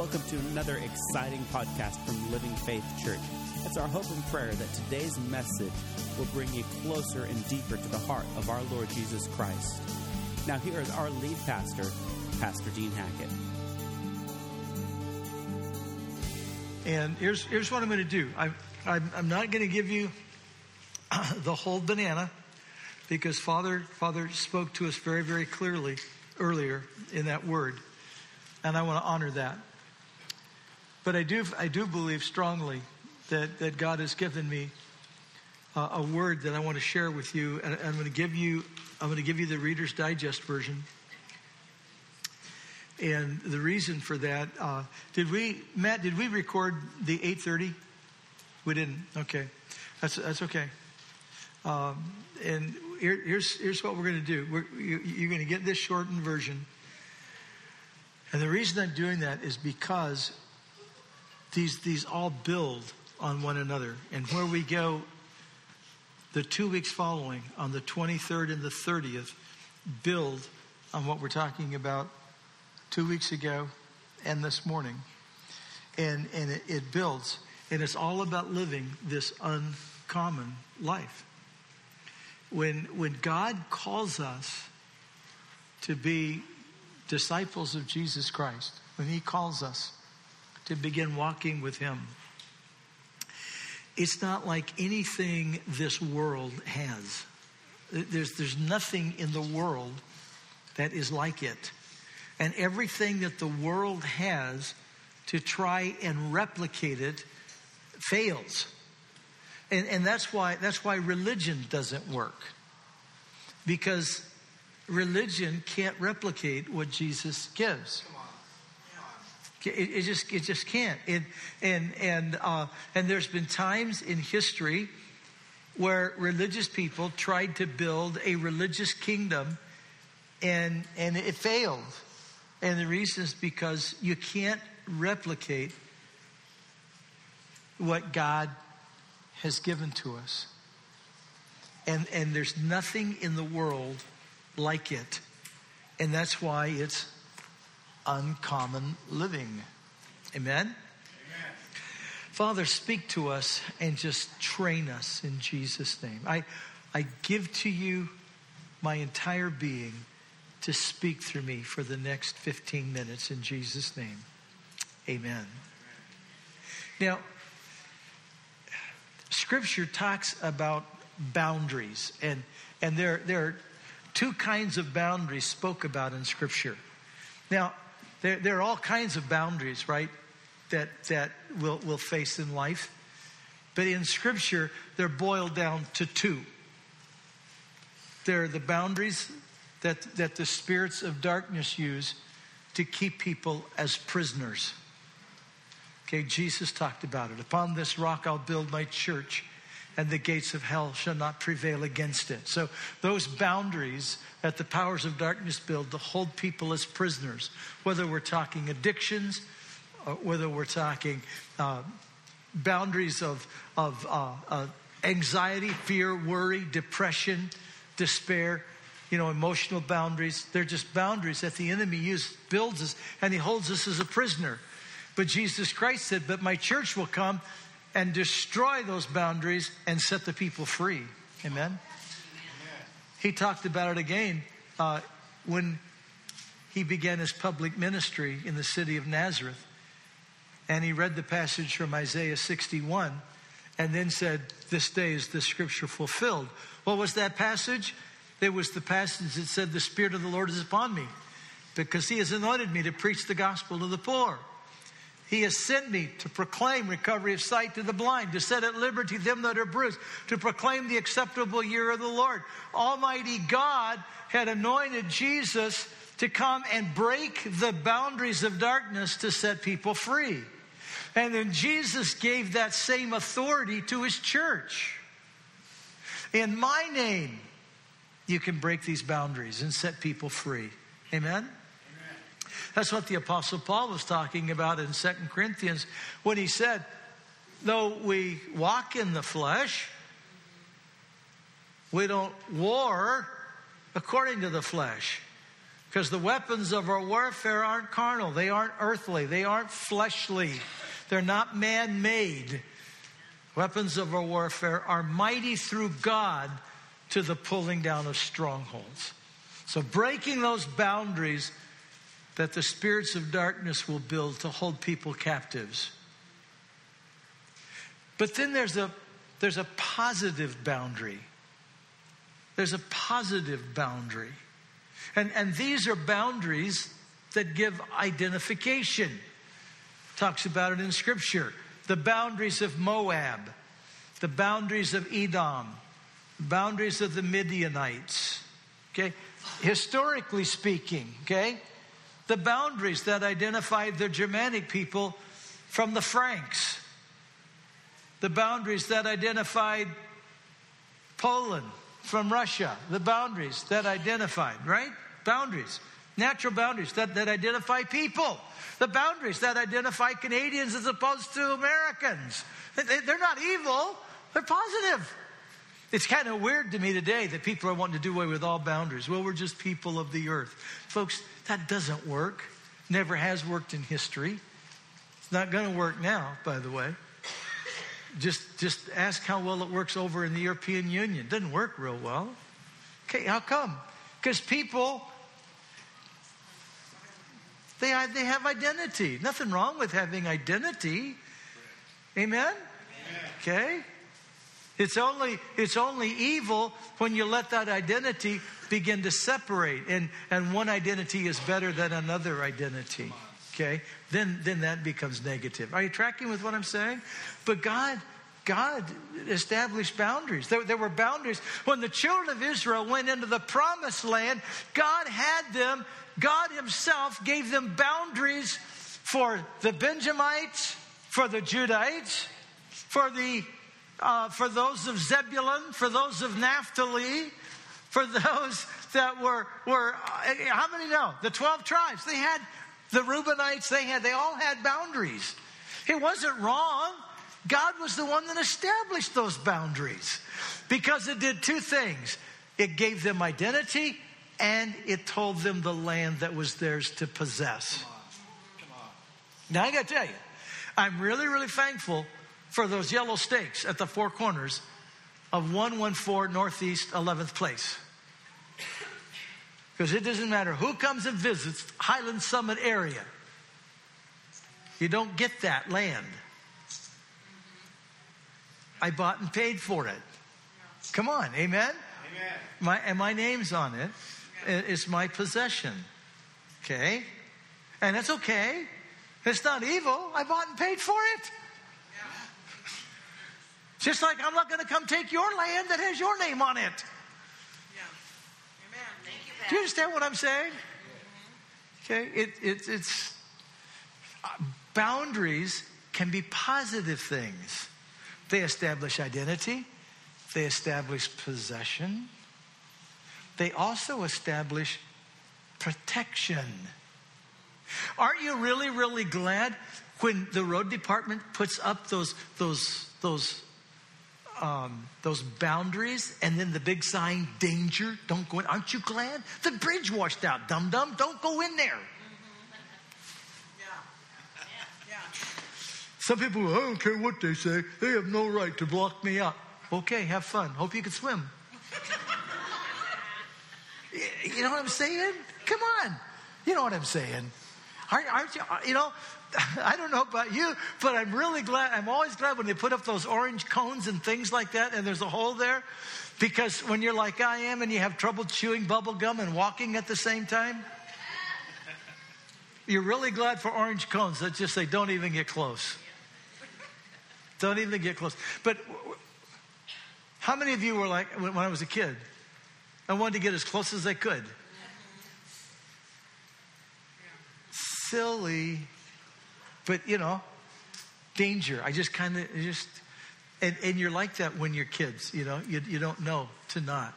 Welcome to another exciting podcast from Living Faith Church. It's our hope and prayer that today's message will bring you closer and deeper to the heart of our Lord Jesus Christ. Now, here is our lead pastor, Pastor Dean Hackett. And here's, here's what I'm going to do I, I'm, I'm not going to give you the whole banana because Father, Father spoke to us very, very clearly earlier in that word. And I want to honor that. But I do, I do believe strongly that, that God has given me uh, a word that I want to share with you. And I'm going to give you, I'm going to give you the Reader's Digest version. And the reason for that, uh, did we, Matt, did we record the 830? We didn't. Okay. That's, that's okay. Um, and here, here's, here's what we're going to do. We're, you, you're going to get this shortened version. And the reason I'm doing that is because these, these all build on one another. And where we go the two weeks following, on the 23rd and the 30th, build on what we're talking about two weeks ago and this morning. And, and it, it builds. And it's all about living this uncommon life. When, when God calls us to be disciples of Jesus Christ, when He calls us to begin walking with Him, it's not like anything this world has. There's, there's nothing in the world that is like it. And everything that the world has to try and replicate it fails. And, and that's why that's why religion doesn't work. Because religion can't replicate what Jesus gives. It, it, just it just can't. And and and uh, and there's been times in history where religious people tried to build a religious kingdom, and and it failed. And the reason is because you can't replicate what God has given to us. And, and there's nothing in the world like it. And that's why it's uncommon living. Amen? Amen? Father, speak to us and just train us in Jesus' name. I, I give to you my entire being to speak through me for the next 15 minutes in Jesus' name. Amen. Now, Scripture talks about boundaries, and, and there, there are two kinds of boundaries spoke about in Scripture. Now, there, there are all kinds of boundaries, right, that, that we'll, we'll face in life. But in Scripture, they're boiled down to two. They're the boundaries that, that the spirits of darkness use to keep people as prisoners. Okay, Jesus talked about it. Upon this rock I'll build my church, and the gates of hell shall not prevail against it. So, those boundaries that the powers of darkness build to hold people as prisoners, whether we're talking addictions, or whether we're talking uh, boundaries of, of uh, uh, anxiety, fear, worry, depression, despair, you know, emotional boundaries. They're just boundaries that the enemy uses, builds us, and he holds us as a prisoner. But Jesus Christ said, But my church will come and destroy those boundaries and set the people free. Amen? He talked about it again uh, when he began his public ministry in the city of Nazareth. And he read the passage from Isaiah 61 and then said, This day is the scripture fulfilled. What was that passage? It was the passage that said, The Spirit of the Lord is upon me because he has anointed me to preach the gospel to the poor. He has sent me to proclaim recovery of sight to the blind, to set at liberty them that are bruised, to proclaim the acceptable year of the Lord. Almighty God had anointed Jesus to come and break the boundaries of darkness to set people free. And then Jesus gave that same authority to his church. In my name, you can break these boundaries and set people free. Amen? That's what the Apostle Paul was talking about in Second Corinthians when he said, Though we walk in the flesh, we don't war according to the flesh. Because the weapons of our warfare aren't carnal, they aren't earthly, they aren't fleshly, they're not man made. Weapons of our warfare are mighty through God to the pulling down of strongholds. So, breaking those boundaries that the spirits of darkness will build to hold people captives. But then there's a, there's a positive boundary. There's a positive boundary. And, and these are boundaries that give identification. Talks about it in Scripture. The boundaries of Moab, the boundaries of Edom, boundaries of the Midianites. Okay? Historically speaking, okay? The boundaries that identified the Germanic people from the Franks. The boundaries that identified Poland from Russia. The boundaries that identified, right? Boundaries. Natural boundaries that, that identify people. The boundaries that identify Canadians as opposed to Americans. They, they're not evil, they're positive. It's kind of weird to me today that people are wanting to do away with all boundaries. Well, we're just people of the earth. Folks, that doesn't work. Never has worked in history. It's not going to work now, by the way. Just, just ask how well it works over in the European Union. It doesn't work real well. Okay, how come? Because people, they, they have identity. Nothing wrong with having identity. Amen? Okay? It's only, it's only evil when you let that identity begin to separate and, and one identity is better than another identity. Okay? Then, then that becomes negative. Are you tracking with what I'm saying? But God, God established boundaries. There, there, were boundaries. When the children of Israel went into the promised land, God had them, God Himself gave them boundaries for the Benjamites, for the Judites, for the uh, for those of Zebulun, for those of Naphtali, for those that were, were uh, how many know? The 12 tribes. They had the Reubenites, they had, they all had boundaries. It wasn't wrong. God was the one that established those boundaries because it did two things. It gave them identity and it told them the land that was theirs to possess. Come on. Come on. Now I got to tell you, I'm really, really thankful for those yellow stakes at the four corners of 114 Northeast 11th Place. Because it doesn't matter who comes and visits Highland Summit area, you don't get that land. I bought and paid for it. Come on, amen? Amen. My, and my name's on it. It's my possession. Okay? And it's okay. It's not evil. I bought and paid for it. Just like I'm not going to come take your land that has your name on it. Yeah. Amen. Thank you, Do you understand what I'm saying? Okay, it, it, it's uh, boundaries can be positive things. They establish identity. They establish possession. They also establish protection. Aren't you really, really glad when the road department puts up those, those, those um, those boundaries and then the big sign, danger, don't go in. Aren't you glad? The bridge washed out, dum dum, don't go in there. Some people, I don't care what they say, they have no right to block me up. Okay, have fun. Hope you can swim. you know what I'm saying? Come on. You know what I'm saying. Aren't, aren't you, you know, I don't know about you, but I'm really glad. I'm always glad when they put up those orange cones and things like that, and there's a hole there. Because when you're like I am and you have trouble chewing bubble gum and walking at the same time, you're really glad for orange cones that just say, don't even get close. Don't even get close. But how many of you were like, when I was a kid, I wanted to get as close as I could? Silly. But, you know, danger. I just kind of just, and, and you're like that when you're kids, you know, you, you don't know to not.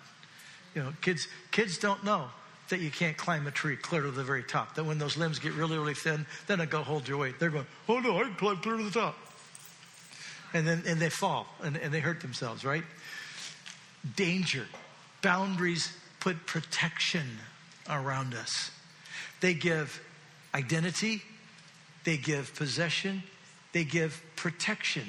You know, kids, kids don't know that you can't climb a tree clear to the very top. That when those limbs get really, really thin, then I go hold your weight. They're going, oh no, I can climb clear to the top. And then and they fall and, and they hurt themselves, right? Danger. Boundaries put protection around us. they give identity, they give possession, they give protection.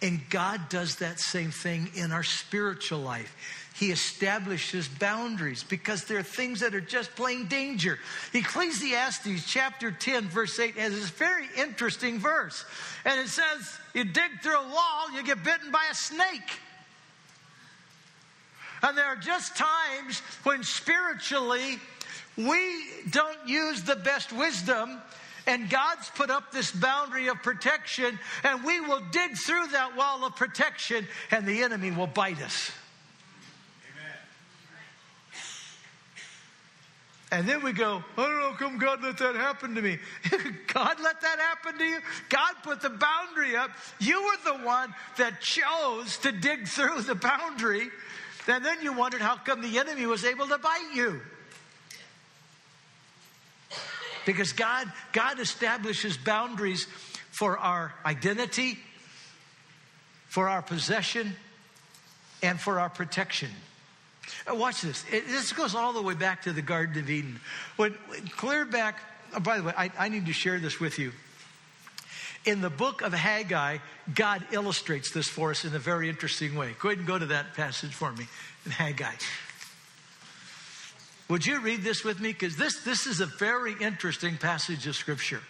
And God does that same thing in our spiritual life. He establishes boundaries because there are things that are just plain danger. Ecclesiastes chapter 10, verse 8 has this very interesting verse. And it says, You dig through a wall, you get bitten by a snake. And there are just times when spiritually we don't use the best wisdom and God's put up this boundary of protection, and we will dig through that wall of protection, and the enemy will bite us. And then we go, I don't know, how come God let that happen to me. God let that happen to you? God put the boundary up. You were the one that chose to dig through the boundary. And then you wondered how come the enemy was able to bite you. Because God, God establishes boundaries for our identity, for our possession, and for our protection. Watch this. It, this goes all the way back to the Garden of Eden. When, clear back, oh, by the way, I, I need to share this with you. In the book of Haggai, God illustrates this for us in a very interesting way. Go ahead and go to that passage for me in Haggai. Would you read this with me? Because this, this is a very interesting passage of Scripture.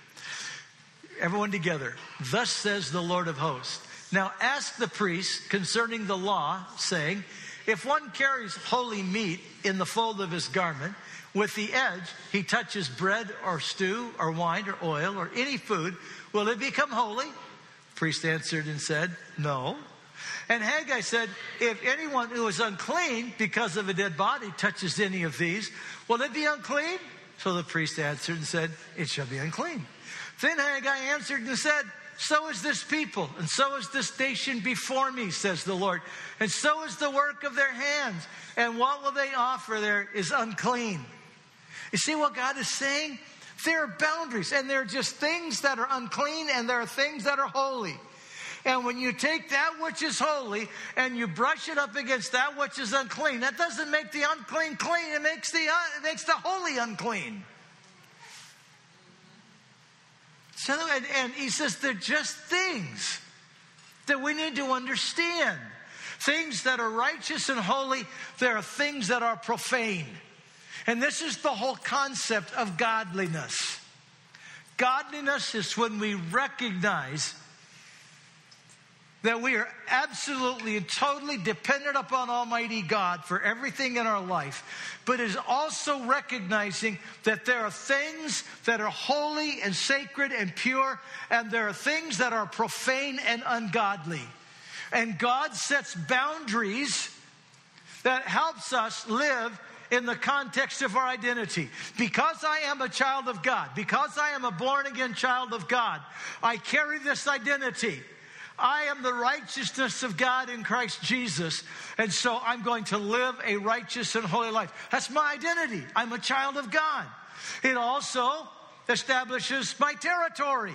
Everyone together. Thus says the Lord of hosts. Now ask the priest concerning the law, saying, if one carries holy meat in the fold of his garment, with the edge he touches bread or stew or wine or oil or any food, will it become holy? priest answered and said, No. And Haggai said, If anyone who is unclean because of a dead body touches any of these, will it be unclean? So the priest answered and said, It shall be unclean. Then Haggai answered and said, so is this people, and so is this nation before me, says the Lord. And so is the work of their hands. And what will they offer there is unclean. You see what God is saying? There are boundaries, and there are just things that are unclean, and there are things that are holy. And when you take that which is holy and you brush it up against that which is unclean, that doesn't make the unclean clean, it makes the, uh, it makes the holy unclean. So, and, and he says they're just things that we need to understand. Things that are righteous and holy, there are things that are profane. And this is the whole concept of godliness. Godliness is when we recognize that we are absolutely and totally dependent upon Almighty God for everything in our life, but is also recognizing that there are things that are holy and sacred and pure, and there are things that are profane and ungodly. And God sets boundaries that helps us live in the context of our identity. Because I am a child of God, because I am a born again child of God, I carry this identity. I am the righteousness of God in Christ Jesus. And so I'm going to live a righteous and holy life. That's my identity. I'm a child of God. It also establishes my territory.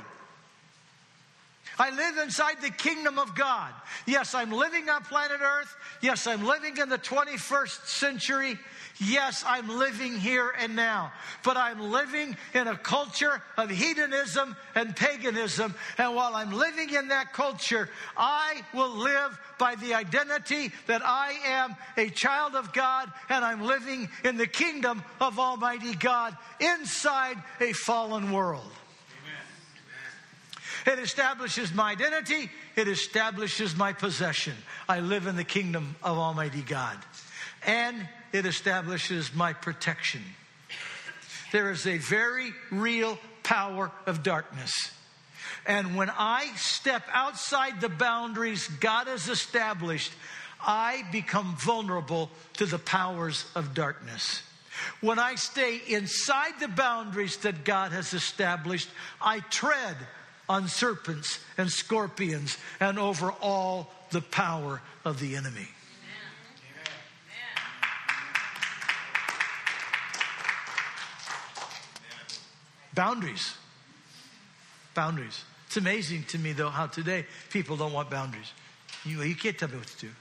I live inside the kingdom of God. Yes, I'm living on planet Earth. Yes, I'm living in the 21st century. Yes, I'm living here and now, but I'm living in a culture of hedonism and paganism. And while I'm living in that culture, I will live by the identity that I am a child of God and I'm living in the kingdom of Almighty God inside a fallen world. It establishes my identity. It establishes my possession. I live in the kingdom of Almighty God. And it establishes my protection. There is a very real power of darkness. And when I step outside the boundaries God has established, I become vulnerable to the powers of darkness. When I stay inside the boundaries that God has established, I tread on serpents and scorpions and over all the power of the enemy. Boundaries. Boundaries. It's amazing to me, though, how today people don't want boundaries. You, you can't tell me what to do.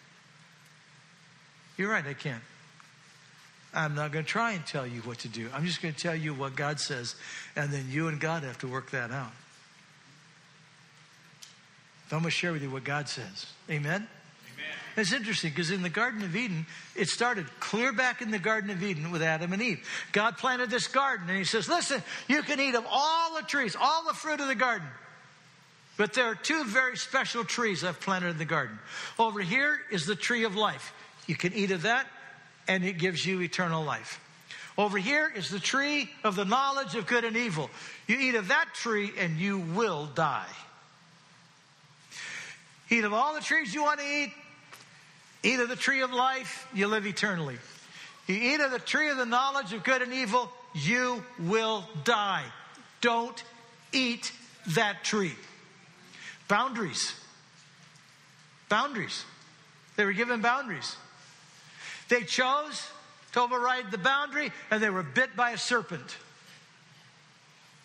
You're right, I can't. I'm not going to try and tell you what to do. I'm just going to tell you what God says, and then you and God have to work that out. So I'm going to share with you what God says. Amen? It's interesting because in the Garden of Eden, it started clear back in the Garden of Eden with Adam and Eve. God planted this garden and He says, Listen, you can eat of all the trees, all the fruit of the garden. But there are two very special trees I've planted in the garden. Over here is the tree of life. You can eat of that, and it gives you eternal life. Over here is the tree of the knowledge of good and evil. You eat of that tree, and you will die. Eat of all the trees you want to eat, Eat of the tree of life, you live eternally. You eat of the tree of the knowledge of good and evil, you will die. Don't eat that tree. Boundaries. Boundaries. They were given boundaries. They chose to override the boundary and they were bit by a serpent.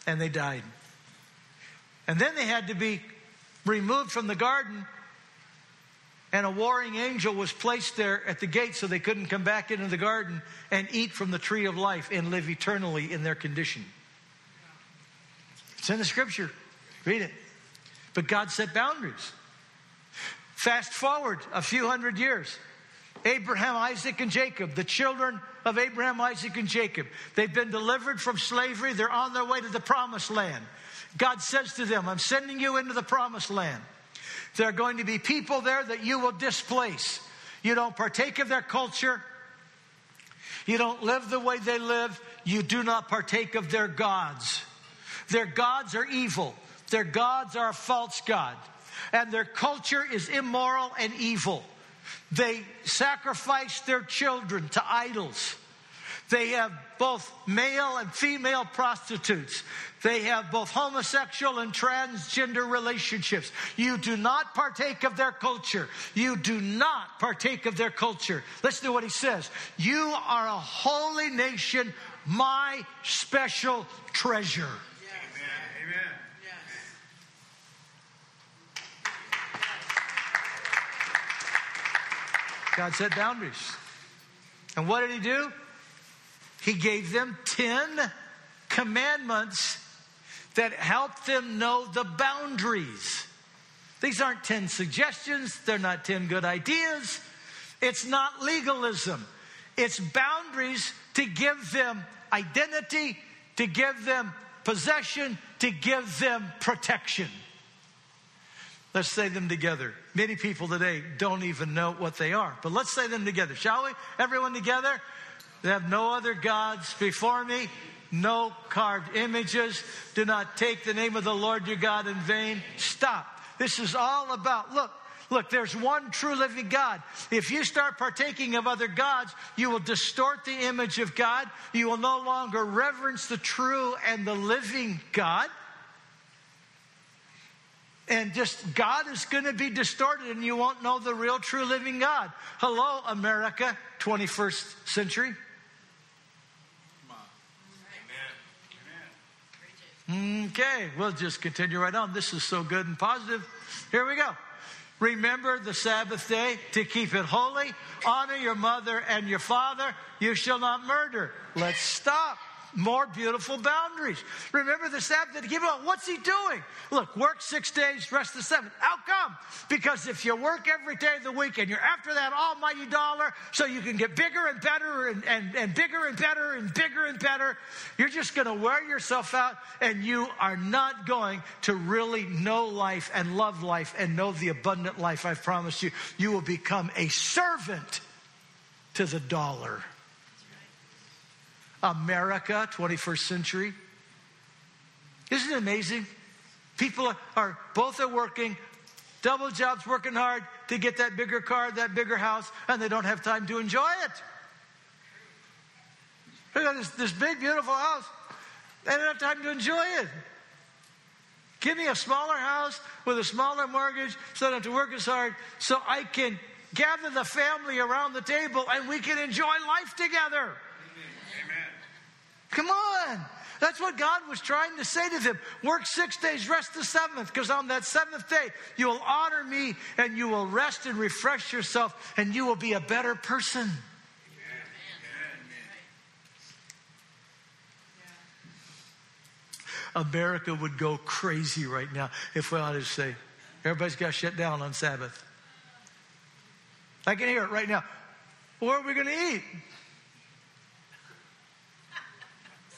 And they died. And then they had to be removed from the garden and a warring angel was placed there at the gate so they couldn't come back into the garden and eat from the tree of life and live eternally in their condition. It's in the scripture. Read it. But God set boundaries. Fast forward a few hundred years. Abraham, Isaac, and Jacob, the children of Abraham, Isaac, and Jacob, they've been delivered from slavery. They're on their way to the promised land. God says to them, I'm sending you into the promised land. There are going to be people there that you will displace. You don't partake of their culture. You don't live the way they live. You do not partake of their gods. Their gods are evil. Their gods are a false God. And their culture is immoral and evil. They sacrifice their children to idols. They have both male and female prostitutes. They have both homosexual and transgender relationships. You do not partake of their culture. You do not partake of their culture. Listen to what he says. You are a holy nation, my special treasure. Amen. Amen. God set boundaries. And what did he do? He gave them 10 commandments that help them know the boundaries. These aren't 10 suggestions, they're not 10 good ideas. It's not legalism. It's boundaries to give them identity, to give them possession, to give them protection. Let's say them together. Many people today don't even know what they are, but let's say them together, shall we? Everyone together. They have no other gods before me, no carved images. Do not take the name of the Lord your God in vain. Stop. This is all about, look, Look, there's one true living God. If you start partaking of other gods, you will distort the image of God. You will no longer reverence the true and the living God. And just God is going to be distorted and you won't know the real true living God. Hello, America, 21st century. Okay, we'll just continue right on. This is so good and positive. Here we go. Remember the Sabbath day to keep it holy. Honor your mother and your father. You shall not murder. Let's stop more beautiful boundaries. Remember the Sabbath to give up. What's he doing? Look, work six days, rest the seventh. How come? Because if you work every day of the week and you're after that almighty dollar so you can get bigger and better and, and, and bigger and better and bigger and better, you're just going to wear yourself out and you are not going to really know life and love life and know the abundant life I've promised you. You will become a servant to the dollar. America, 21st century. Isn't it amazing? People are, both are working, double jobs, working hard to get that bigger car, that bigger house, and they don't have time to enjoy it. They got this, this big, beautiful house. They don't have time to enjoy it. Give me a smaller house with a smaller mortgage so I don't have to work as hard so I can gather the family around the table and we can enjoy life together. Come on. That's what God was trying to say to them. Work six days, rest the seventh, because on that seventh day, you will honor me and you will rest and refresh yourself and you will be a better person. America would go crazy right now if we ought to say, everybody's got shut down on Sabbath. I can hear it right now. Where are we going to eat?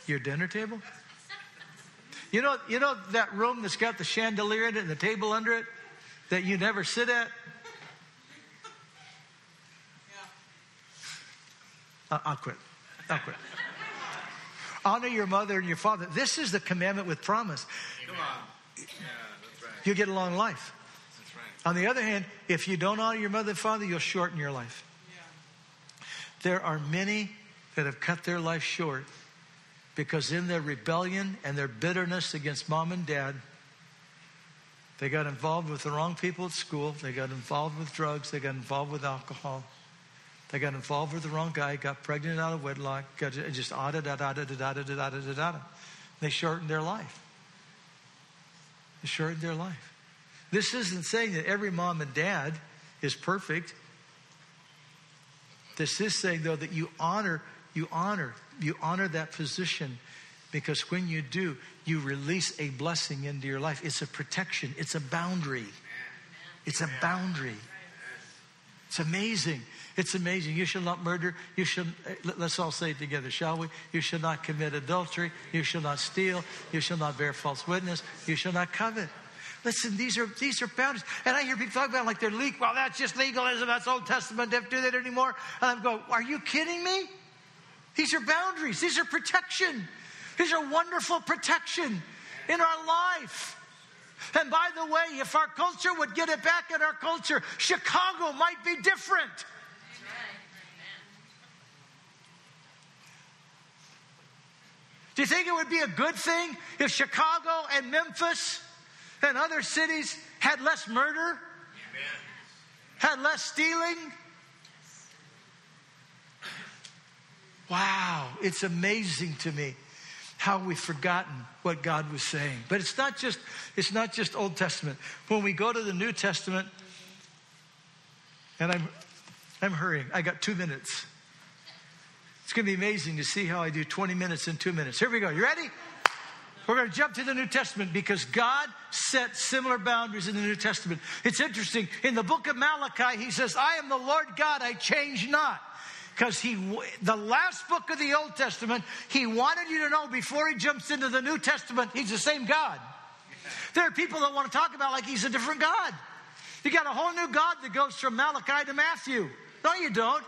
Your dinner table? You know, you know that room that's got the chandelier in it and the table under it that you never sit at? Uh, I'll quit. I'll quit. Honor your mother and your father. This is the commandment with promise. Come on. Yeah, that's right. You get a long life. That's right. On the other hand, if you don't honor your mother and father, you'll shorten your life. Yeah. There are many that have cut their life short because in their rebellion and their bitterness against mom and dad, they got involved with the wrong people at school. They got involved with drugs. They got involved with alcohol. They got involved with the wrong guy, got pregnant out of wedlock, got just da da da da da da da da da da da. They shortened their life. They shortened their life. This isn't saying that every mom and dad is perfect. This is saying though that you honor, you honor, you honor that position because when you do, you release a blessing into your life. It's a protection, it's a boundary. It's a boundary. It's amazing. It's amazing. You shall not murder. You should, let's all say it together, shall we? You shall not commit adultery. You shall not steal. You shall not bear false witness. You shall not covet. Listen, these are these are boundaries. And I hear people talk about like they're legal. Well, that's just legalism. That's Old Testament. Don't do that anymore. And I'm going, are you kidding me? These are boundaries. These are protection. These are wonderful protection in our life. And by the way, if our culture would get it back in our culture, Chicago might be different. Do you think it would be a good thing if Chicago and Memphis and other cities had less murder? Amen. Had less stealing? It's amazing to me how we've forgotten what God was saying. But it's not just it's not just Old Testament. When we go to the New Testament, and I'm I'm hurrying. I got 2 minutes. It's going to be amazing to see how I do 20 minutes in 2 minutes. Here we go. You ready? We're going to jump to the New Testament because God set similar boundaries in the New Testament. It's interesting. In the book of Malachi, he says, I am the Lord God, I change not because he the last book of the old testament he wanted you to know before he jumps into the new testament he's the same god. There are people that want to talk about like he's a different god. You got a whole new god that goes from malachi to matthew. No you don't.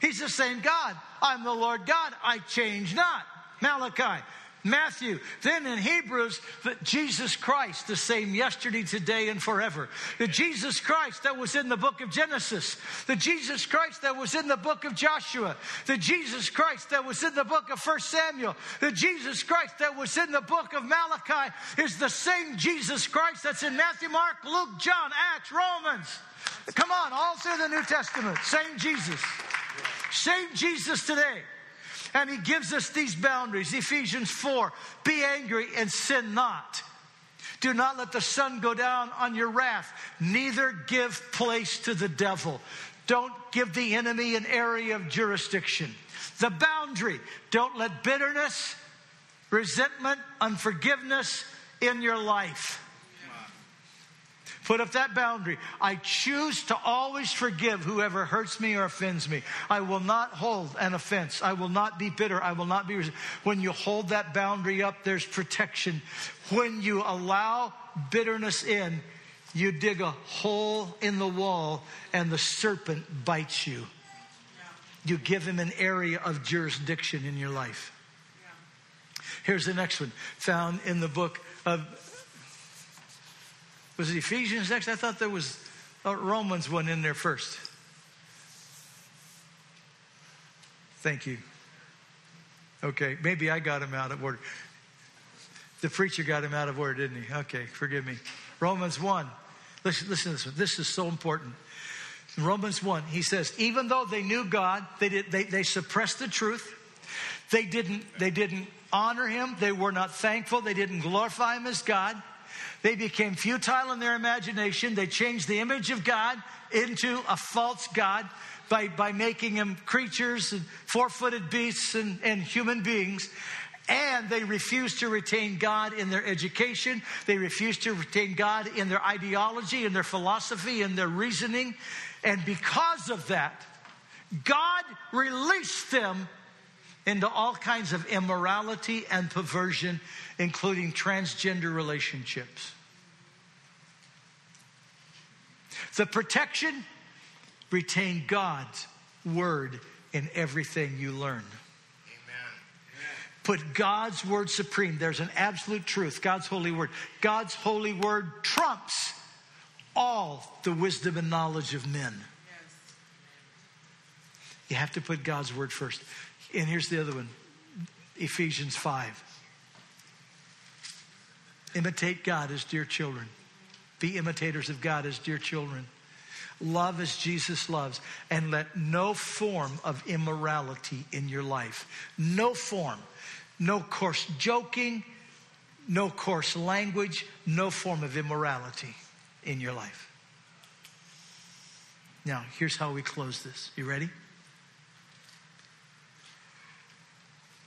He's the same god. I'm the lord god. I change not. Malachi Matthew. Then in Hebrews, that Jesus Christ, the same yesterday, today, and forever. The Jesus Christ that was in the book of Genesis. The Jesus Christ that was in the book of Joshua. The Jesus Christ that was in the book of First Samuel. The Jesus Christ that was in the book of Malachi is the same Jesus Christ that's in Matthew, Mark, Luke, John, Acts, Romans. Come on, all through the New Testament. Same Jesus. Same Jesus today. And he gives us these boundaries. Ephesians 4 Be angry and sin not. Do not let the sun go down on your wrath, neither give place to the devil. Don't give the enemy an area of jurisdiction. The boundary don't let bitterness, resentment, unforgiveness in your life. Put up that boundary. I choose to always forgive whoever hurts me or offends me. I will not hold an offense. I will not be bitter. I will not be. When you hold that boundary up, there's protection. When you allow bitterness in, you dig a hole in the wall and the serpent bites you. You give him an area of jurisdiction in your life. Here's the next one found in the book of was it Ephesians next? I thought there was a Romans one in there first. Thank you. Okay, maybe I got him out of order. The preacher got him out of order, didn't he? Okay, forgive me. Romans 1. Listen, listen to this one. This is so important. In Romans 1, he says, even though they knew God, they, did, they, they suppressed the truth. They didn't, they didn't honor him. They were not thankful. They didn't glorify him as God. They became futile in their imagination. They changed the image of God into a false God by, by making him creatures and four footed beasts and, and human beings. And they refused to retain God in their education. They refused to retain God in their ideology, in their philosophy, in their reasoning. And because of that, God released them into all kinds of immorality and perversion, including transgender relationships. The protection, retain God's word in everything you learn. Put God's word supreme. There's an absolute truth, God's holy word. God's holy word trumps all the wisdom and knowledge of men. Yes. You have to put God's word first. And here's the other one Ephesians 5. Imitate God as dear children. Be imitators of God as dear children. Love as Jesus loves. And let no form of immorality in your life, no form, no coarse joking, no coarse language, no form of immorality in your life. Now, here's how we close this. You ready?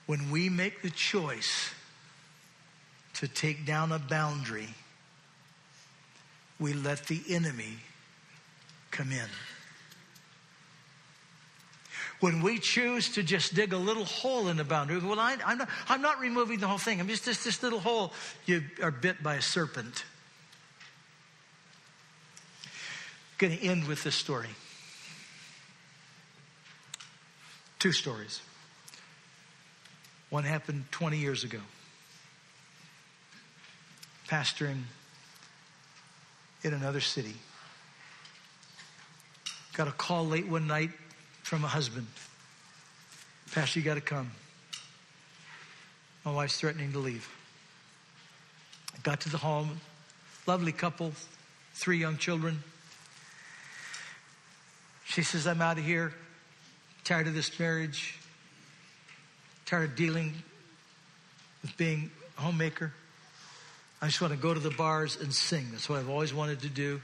When we make the choice to take down a boundary, we let the enemy come in. When we choose to just dig a little hole in the boundary, well, I, am not, I'm not removing the whole thing. I'm just this, this little hole. You are bit by a serpent. Going to end with this story. Two stories. One happened 20 years ago. Pastoring in another city. Got a call late one night from a husband. Pastor, you got to come. My wife's threatening to leave. I got to the home, lovely couple, three young children. She says, I'm out of here, tired of this marriage tired of dealing with being a homemaker. I just want to go to the bars and sing. That's what I've always wanted to do.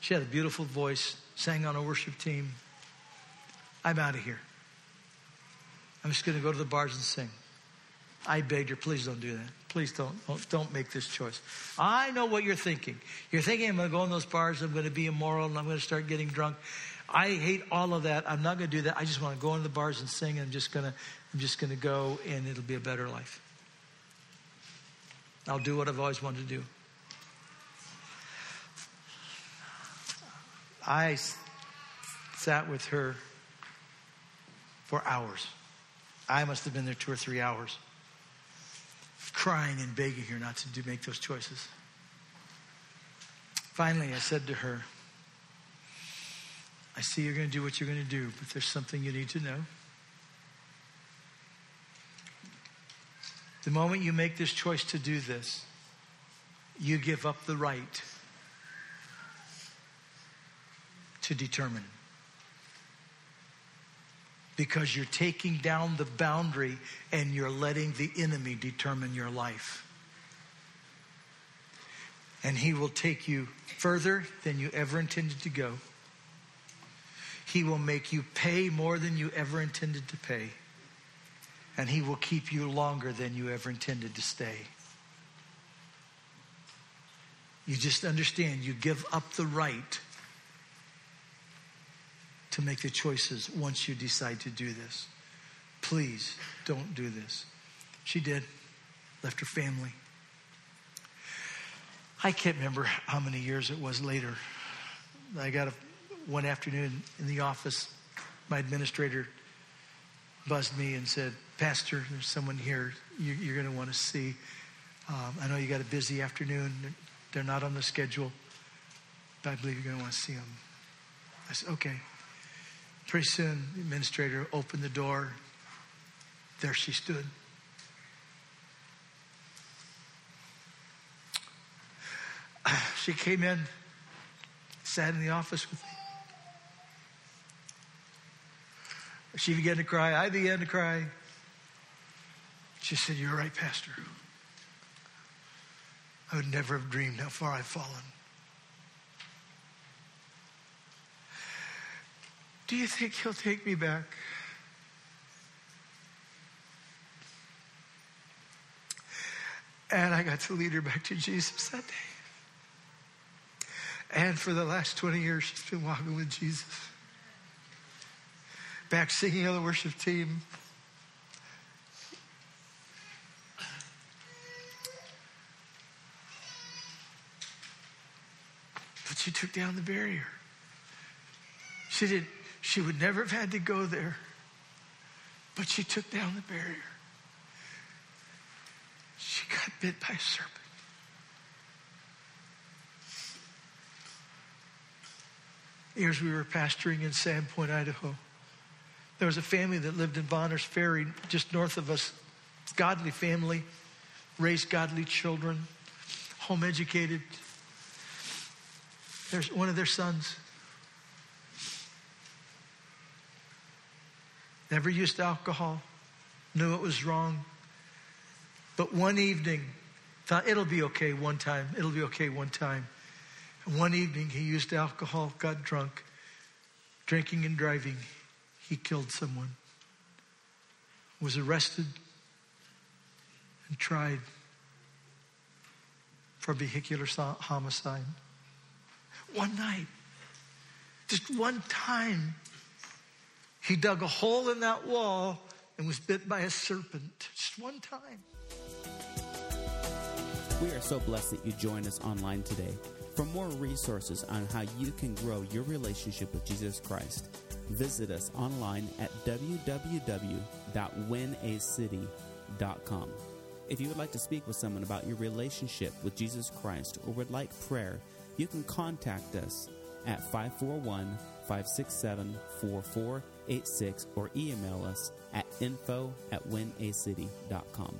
She had a beautiful voice, sang on a worship team. I'm out of here. I'm just going to go to the bars and sing. I begged her, please don't do that. Please don't, don't make this choice. I know what you're thinking. You're thinking I'm going to go in those bars, I'm going to be immoral, and I'm going to start getting drunk. I hate all of that. I'm not going to do that. I just want to go into the bars and sing. And I'm just going to, I'm just going to go, and it'll be a better life. I'll do what I've always wanted to do. I sat with her for hours. I must have been there two or three hours, crying and begging her not to do, make those choices. Finally, I said to her, I see you're going to do what you're going to do, but there's something you need to know. The moment you make this choice to do this, you give up the right to determine. Because you're taking down the boundary and you're letting the enemy determine your life. And he will take you further than you ever intended to go. He will make you pay more than you ever intended to pay. And He will keep you longer than you ever intended to stay. You just understand, you give up the right to make the choices once you decide to do this. Please don't do this. She did, left her family. I can't remember how many years it was later. I got a one afternoon in the office, my administrator buzzed me and said, Pastor, there's someone here you, are going to want to see. Um, I know you got a busy afternoon. They're not on the schedule, but I believe you're going to want to see them. I said, okay. Pretty soon, the administrator opened the door. There she stood. She came in, sat in the office with me. She began to cry. I began to cry. She said, You're right, Pastor. I would never have dreamed how far I've fallen. Do you think he'll take me back? And I got to lead her back to Jesus that day. And for the last 20 years, she's been walking with Jesus. Back singing on the worship team. But she took down the barrier. She did she would never have had to go there. But she took down the barrier. She got bit by a serpent. Years we were pastoring in Sandpoint, Idaho. There was a family that lived in Bonners Ferry, just north of us. Godly family, raised godly children, home educated. There's one of their sons. Never used alcohol, knew it was wrong. But one evening, thought it'll be okay one time, it'll be okay one time. And one evening, he used alcohol, got drunk, drinking and driving. He killed someone, was arrested, and tried for vehicular homicide. One night, just one time, he dug a hole in that wall and was bit by a serpent. Just one time. We are so blessed that you joined us online today. For more resources on how you can grow your relationship with Jesus Christ, visit us online at www.winacity.com. If you would like to speak with someone about your relationship with Jesus Christ or would like prayer, you can contact us at 541 567 4486 or email us at info at winacity.com.